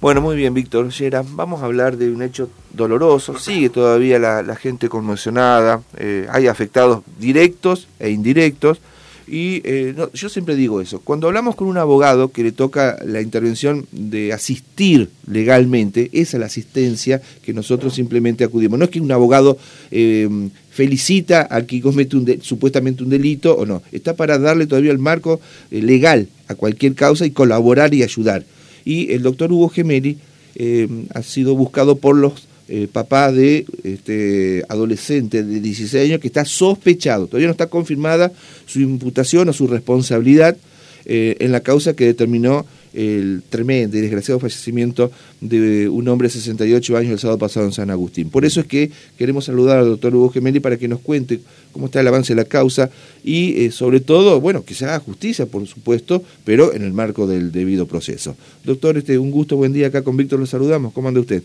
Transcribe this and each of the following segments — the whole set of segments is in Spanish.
Bueno, muy bien, Víctor Llera. Vamos a hablar de un hecho doloroso. Sigue todavía la, gente conmocionada. Eh, hay afectados directos e indirectos. Y eh, yo siempre digo eso. Cuando hablamos con un abogado que le toca la intervención de asistir legalmente, esa es la asistencia que nosotros simplemente acudimos. No es que un abogado eh, felicita a quien comete un supuestamente un delito o no. Está para darle todavía el marco legal a cualquier causa y colaborar y ayudar y el doctor Hugo Gemelli eh, ha sido buscado por los eh, papás de este adolescente de 16 años que está sospechado, todavía no está confirmada su imputación o su responsabilidad eh, en la causa que determinó el tremendo y desgraciado fallecimiento de un hombre de 68 años el sábado pasado en San Agustín. Por eso es que queremos saludar al doctor Hugo Gemelli para que nos cuente cómo está el avance de la causa y eh, sobre todo, bueno, que se haga justicia, por supuesto, pero en el marco del debido proceso. Doctor, este, un gusto, buen día acá con Víctor, lo saludamos. ¿Cómo anda usted?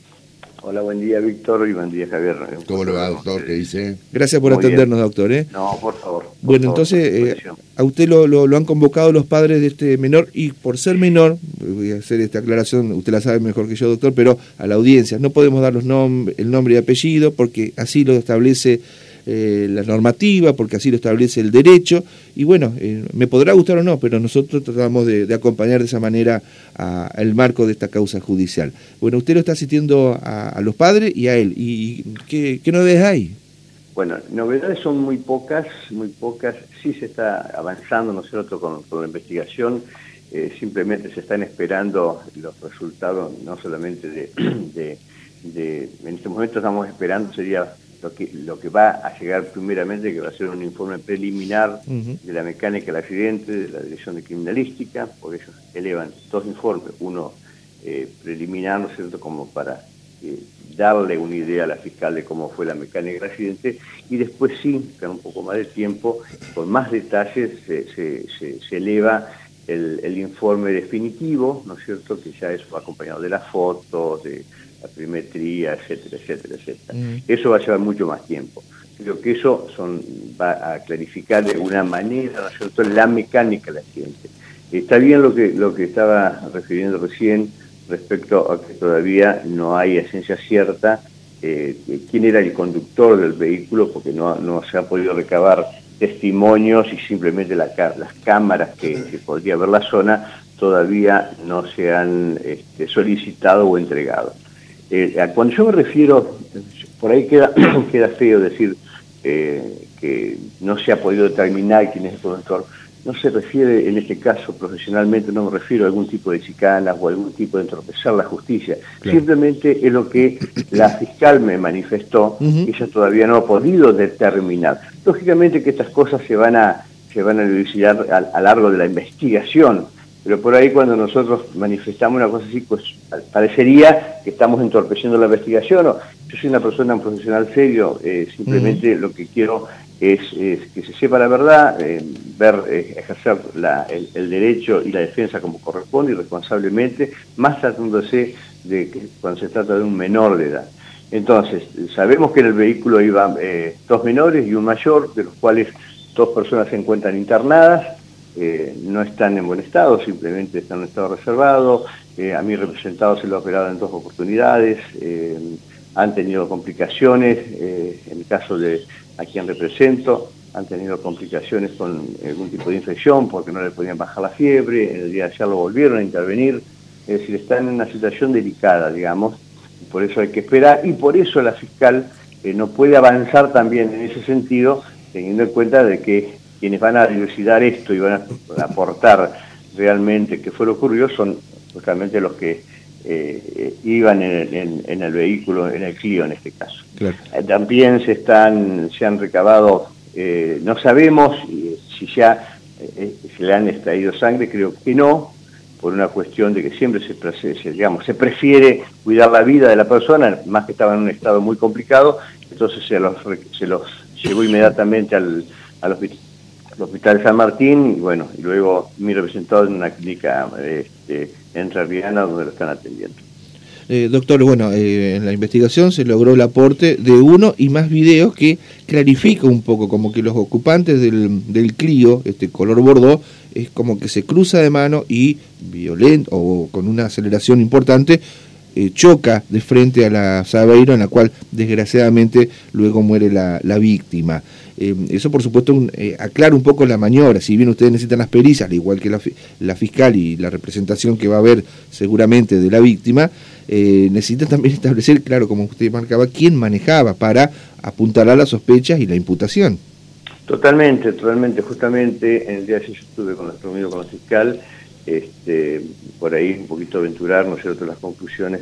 Hola, buen día Víctor y buen día Javier. ¿Cómo le va, doctor? ¿Qué dice? Gracias por atendernos, doctor. ¿eh? No, por favor. bueno, entonces, eh, a usted lo, lo, han convocado los padres de este menor y por ser menor, voy a hacer esta aclaración, usted la sabe mejor que yo, doctor, pero a la audiencia, no podemos dar los el nombre y apellido porque así lo establece eh, la normativa, porque así lo establece el derecho, y bueno, eh, me podrá gustar o no, pero nosotros tratamos de, acompañar de esa manera al marco de esta causa judicial. Bueno, usted lo está asistiendo a, los padres y a él, ¿y qué, qué novedades hay? Bueno, novedades son muy pocas, muy pocas, sí se está avanzando, ¿no con, la investigación, eh, simplemente se están esperando los resultados, no solamente de, de, en este momento estamos esperando, sería lo que, lo que va a llegar primeramente, que va a ser un informe preliminar de la mecánica del accidente, de la Dirección de Criminalística, porque ellos elevan dos informes, uno eh, preliminar, ¿no es cierto?, como para eh, darle una idea a la fiscal de cómo fue la mecánica del accidente, y después sí, con un poco más de tiempo, con más detalles, se, se, eleva el, el, informe definitivo, ¿no es cierto?, que ya es acompañado de las fotos, de la perimetría, etcétera, etcétera, etcétera. Mm. Eso va a llevar mucho más tiempo. Creo que eso son, va a clarificar de alguna manera, ¿no es cierto?, la mecánica del accidente. Está bien lo que, lo que estaba refiriendo recién respecto a que todavía no hay esencia cierta eh, quién era el conductor del vehículo, porque no, no se ha podido recabar testimonios y simplemente las cámaras que, podría ver la zona todavía no se han este, solicitado o entregado. Eh, cuando yo me refiero, por ahí queda, queda feo decir eh, que no se ha podido determinar quién es el conductor, no se refiere en este caso profesionalmente, no me refiero a algún tipo de chicanas o algún tipo de entorpecer la justicia. Simplemente es lo que la fiscal me manifestó, ella todavía no ha podido determinar. Lógicamente que estas cosas se van a, se van a elucidar a, a largo de la investigación, pero por ahí cuando nosotros manifestamos una cosa así, pues parecería que estamos entorpeciendo la investigación. O, yo soy una persona, un profesional serio, eh, simplemente lo que quiero es, que se sepa la verdad, eh, ver, eh, ejercer el, derecho y la defensa como corresponde y responsablemente, más tratándose de que cuando se trata de un menor de edad. Entonces, sabemos que en el vehículo iban dos menores y un mayor, de los cuales dos personas se encuentran internadas, eh, no están en buen estado, simplemente están en estado reservado. Eh, a mi representado se lo ha operado en dos oportunidades, eh, han tenido complicaciones, en el caso de a quien represento, han tenido complicaciones con algún tipo de infección porque no le podían bajar la fiebre, en el día de ayer lo volvieron a intervenir, es decir, están en una situación delicada, digamos, por eso hay que esperar, y por eso la fiscal no puede avanzar también en ese sentido, teniendo en cuenta de que quienes van a dilucidar esto y van a aportar realmente qué fue lo ocurrió son justamente los que eh, iban en el, vehículo, en el Clio en este caso. Eh, también se están, se han recabado, eh, no sabemos si ya se le han extraído sangre, creo que no, por una cuestión de que siempre se, digamos, se prefiere cuidar la vida de la persona, más que estaba en un estado muy complicado, entonces se los, se los llevó inmediatamente al, al hospital Hospital San Martín y bueno, y luego mi representado en una clínica este, Riana donde lo están atendiendo. Eh, doctor, bueno, eh, en la investigación se logró el aporte de uno y más videos que clarifica un poco, como que los ocupantes del, del Clio, este color bordeaux, es como que se cruza de mano y violento o con una aceleración importante eh, choca de frente a la Sabeiro en la cual desgraciadamente luego muere la, la víctima. Eh, eso por supuesto un, eh, aclara un poco la maniobra, si bien ustedes necesitan las pericias, al igual que la, la fiscal y la representación que va a haber seguramente de la víctima, necesitan también establecer, claro, como usted marcaba, quién manejaba para apuntar a las sospechas y la imputación. Totalmente, totalmente. Justamente en el día de ayer yo estuve con amigo, con la fiscal, este, por ahí un poquito aventurar, ¿no es cierto?, las conclusiones,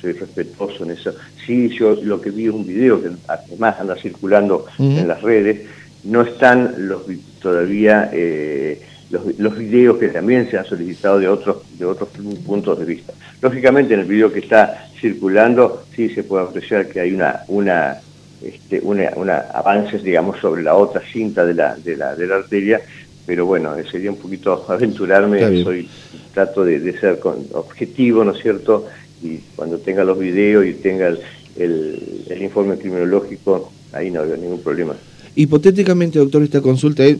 soy respetuoso en eso. Sí, yo lo que vi es un video que además anda circulando uh -huh. en las redes, no están los todavía eh, los, los, videos que también se han solicitado de otros, de otros puntos de vista. Lógicamente en el video que está circulando sí se puede apreciar que hay una, una, este, una, una avances, digamos, sobre la otra cinta de la, de la, de la arteria, pero bueno, sería un poquito aventurarme, soy trato de, de, ser con, objetivo, ¿no es cierto? Y cuando tenga los videos y tenga el, el, el informe criminológico, ahí no había ningún problema. Hipotéticamente, doctor, esta consulta es,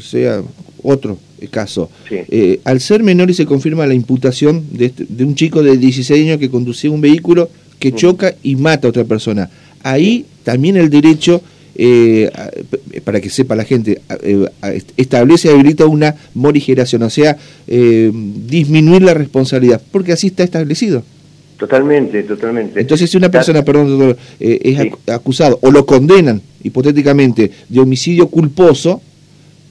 sea otro caso. Sí. Eh, al ser menor y se confirma la imputación de, este, de, un chico de 16 años que conducía un vehículo que choca y mata a otra persona, ahí también el derecho eh, para que sepa la gente, eh, establece y habilita una morigeración, o sea, eh, disminuir la responsabilidad, porque así está establecido. Totalmente, totalmente. Entonces, si una persona, perdón, doctor, eh, es sí. acusado o lo condenan hipotéticamente de homicidio culposo,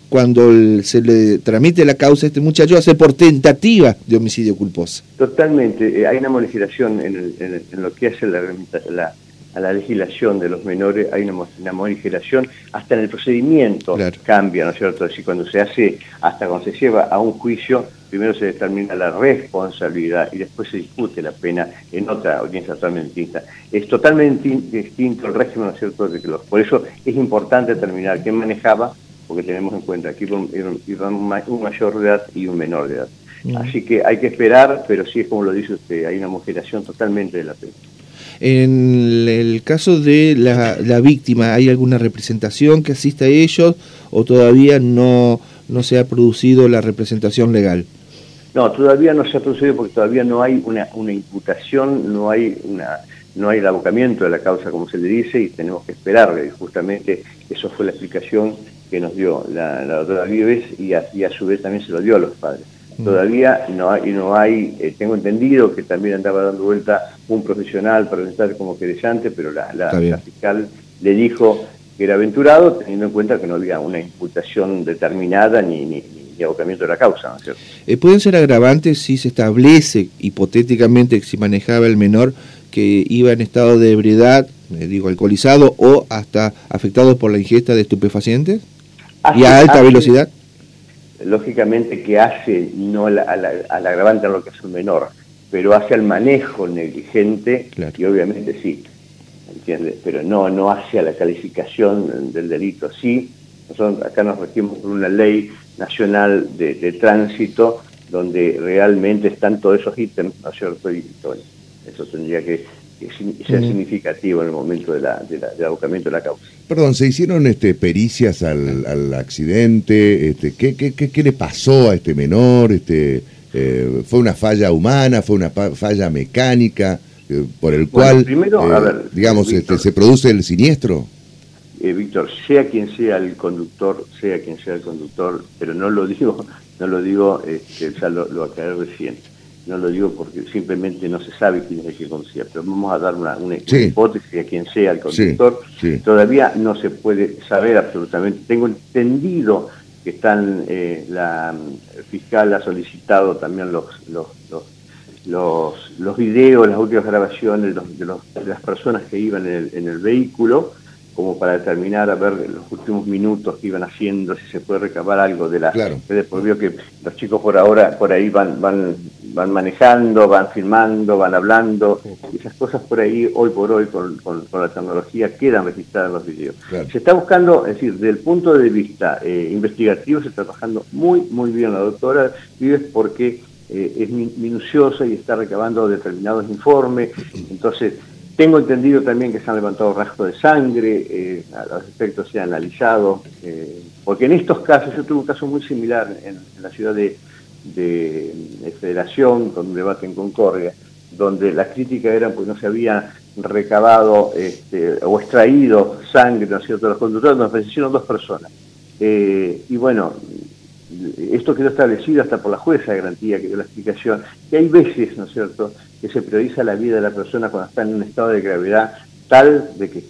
cuando el, se le tramite la causa a este muchacho, hace por tentativa de homicidio culposo. Totalmente. Eh, hay una morigeración en, lo que hace la, la a la legislación de los menores hay una, una morigeración, hasta en el procedimiento claro. cambia, ¿no es cierto? Es decir, cuando se hace, hasta cuando se lleva a un juicio, primero se determina la responsabilidad y después se discute la pena en otra audiencia totalmente distinta. Es totalmente distinto el régimen, ¿no es cierto? De que los, por eso es importante determinar quién manejaba, porque tenemos en cuenta que iba un, mayor de edad y un menor de edad. Así que hay que esperar, pero sí es como lo dice usted, hay una morigeración totalmente de la pena. En el caso de la, la, víctima, ¿hay alguna representación que asista a ellos o todavía no, no se ha producido la representación legal? No, todavía no se ha producido porque todavía no hay una, una imputación, no hay una no hay el abocamiento de la causa, como se le dice, y tenemos que esperar. Justamente eso fue la explicación que nos dio la, la doctora Vives y a, y a su vez también se lo dio a los padres. Todavía no hay, no hay eh, tengo entendido que también andaba dando vuelta un profesional para estar como querellante, pero la, la, la, fiscal le dijo que era aventurado, teniendo en cuenta que no había una imputación determinada ni, ni, ni abocamiento de la causa, ¿no es cierto? Eh, ¿Pueden ser agravantes si se establece hipotéticamente que si manejaba el menor que iba en estado de ebriedad, eh, digo, alcoholizado o hasta afectado por la ingesta de estupefacientes? ¿Y a alta velocidad? lógicamente que hace no al, al agravante en lo que es un menor, pero hace al manejo negligente claro. y obviamente sí, ¿entiendes? Pero no, no hace a la calificación del delito. Sí, nosotros acá nos regimos por una ley nacional de, de, tránsito donde realmente están todos esos ítems, ¿no es cierto? Y eso tendría que ser significativo en el momento de la, de la, del abocamiento de la causa. Perdón, ¿se hicieron este, pericias al, al accidente? Este, ¿qué, qué, qué, qué, le pasó a este menor? Este, eh, ¿Fue una falla humana? ¿Fue una falla mecánica? Eh, por el bueno, cual, primero, eh, a ver, digamos, Víctor, este, se produce el siniestro. Eh, Víctor, sea quien sea el conductor, sea quien sea el conductor, pero no lo digo, no lo digo, este, ya lo, lo aclaré recién no lo digo porque simplemente no se sabe quién es el que conducía, pero vamos a dar una, una sí. hipótesis a quien sea el conductor. Sí, sí. Todavía no se puede saber absolutamente. Tengo entendido que están, eh, la el fiscal ha solicitado también los, los, los, los, los videos, las últimas grabaciones de, de, los, de las personas que iban en el, en el vehículo, como para determinar a ver los últimos minutos que iban haciendo, si se puede recabar algo de la... Claro. Después vio que los chicos por ahora, por ahí van, van, van manejando, van filmando, van hablando, esas cosas por ahí, hoy por hoy, con, con, con la tecnología, quedan registradas en los videos. Claro. Se está buscando, es decir, desde el punto de vista eh, investigativo, se está trabajando muy, muy bien la doctora Vives porque eh, es minuciosa y está recabando determinados informes. Entonces, tengo entendido también que se han levantado rastros de sangre, eh, los efectos se han analizado, eh, porque en estos casos, yo tuve un caso muy similar en, la ciudad de, Federación, con un debate en Concordia, donde la crítica era porque no se había recabado este, o extraído sangre, ¿no es cierto?, de los conductores, donde fallecieron dos personas. Eh, y bueno, esto quedó establecido hasta por la jueza de garantía que dio la explicación, que hay veces, ¿no es cierto?, que se prioriza la vida de la persona cuando está en un estado de gravedad tal de que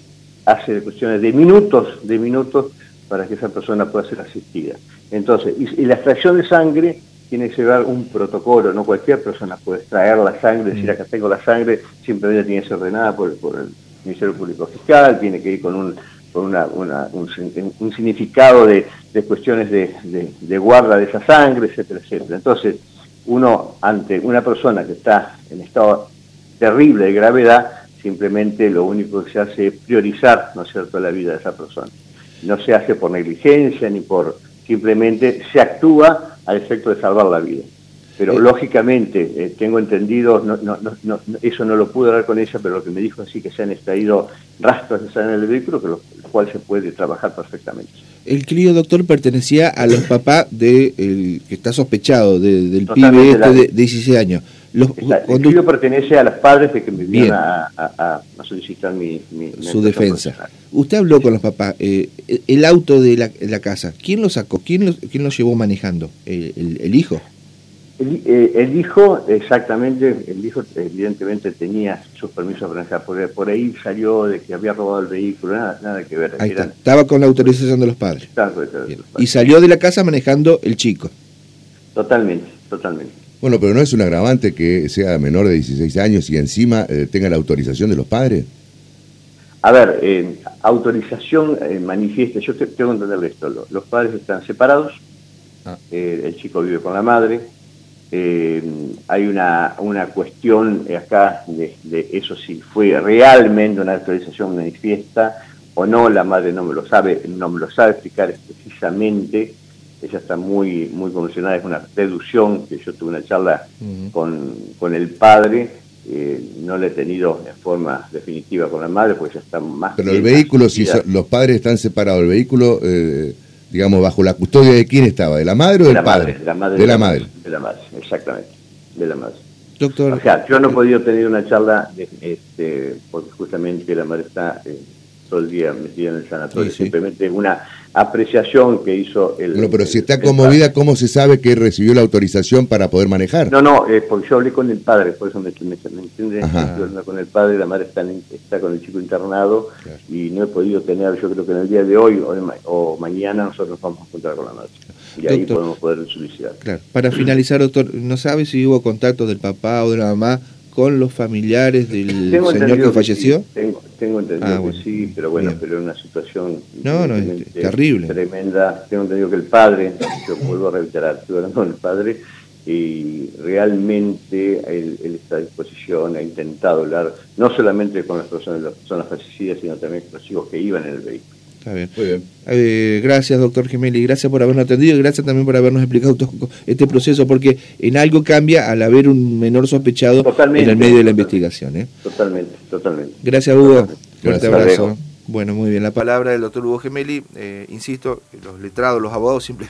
hace cuestiones de minutos, de minutos, para que esa persona pueda ser asistida. Entonces, y, la extracción de sangre tiene que llevar un protocolo, no cualquier persona puede extraer la sangre, decir acá tengo la sangre, simplemente tiene que ser ordenada por, por el Ministerio Público Fiscal, tiene que ir con un con una, un, significado de, cuestiones de, de, guarda de esa sangre, etcétera, etcétera. Entonces, uno ante una persona que está en estado terrible de gravedad, simplemente lo único que se hace es priorizar, ¿no es cierto?, la vida de esa persona. No se hace por negligencia ni por, simplemente se actúa al efecto de salvar la vida. Pero eh, lógicamente, eh, tengo entendido, no, no, no, eso no lo pude hablar con ella, pero lo que me dijo así que se han extraído rastros de sangre en el vehículo, que lo, cual se puede trabajar perfectamente. El crío doctor pertenecía a los papás de el, que está sospechado del pibe este de, 16 años. Los, el crío pertenece a los padres de que me vinieron a, solicitar mi, su defensa. Usted habló con los papás. Eh, el auto de la, casa, ¿quién lo sacó? ¿Quién lo, quién lo llevó manejando? el hijo? Eh, el, hijo, exactamente, el hijo evidentemente tenía sus permisos para por, por ahí salió de que había robado el vehículo, nada, nada que ver. Ahí está. Estaba con la autorización de los padres. Y salió de la casa manejando el chico. Totalmente, totalmente. Bueno, pero no es un agravante que sea menor de 16 años y encima eh, tenga la autorización de los padres. A ver, eh, autorización manifiesta, yo tengo que entender esto, los padres están separados, ah. el chico vive con la madre, eh, hay una, una cuestión acá de, eso si fue realmente una actualización manifiesta o no, la madre no me lo sabe, no me lo sabe explicar precisamente, ella está muy, muy convencionada, es una deducción, que yo tuve una charla con, con, el padre, eh, no la he tenido de forma definitiva con la madre, pues ya está más... Pero el vehículo, si los padres están separados, el vehículo... Eh digamos, bajo la custodia de quién estaba, de la madre o del padre? de la madre. De la, madre. De la madre, exactamente, de la madre. Doctor. O sea, yo no he podido tener una charla este, porque justamente la madre está eh, todo el día metida en el sanatorio, simplemente una apreciación que hizo el... Bueno, pero si está conmovida, ¿cómo se sabe que recibió la autorización para poder manejar? No, no, eh, porque yo hablé con el padre, por eso me, me, me con el padre, la madre está, está con el chico internado y no he podido tener, yo creo que en el día de hoy o, mañana nosotros nos vamos a encontrar con la madre. Y ahí podemos poder solicitar. Claro. Para finalizar, doctor, ¿no sabe si hubo contacto del papá o de la mamá con los familiares del señor que falleció? tengo, tengo, entendido ah, que sí, pero bueno, pero en una situación no, no, terrible. tremenda. Tengo entendido que el padre, yo vuelvo a reiterar, estoy hablando con el padre, y realmente él, está a disposición, ha intentado hablar no solamente con las personas, las personas fallecidas, sino también con los hijos que iban en el vehículo. Está bien. Muy bien. Eh, gracias, doctor Gemelli. Gracias por habernos atendido y gracias también por habernos explicado este proceso, porque en algo cambia al haber un menor sospechado en el medio de la investigación. ¿eh? Totalmente, totalmente. Gracias, Hugo. Fuerte abrazo. Bueno, muy bien. La palabra del doctor Hugo Gemelli, eh, insisto, los letrados, los abogados siempre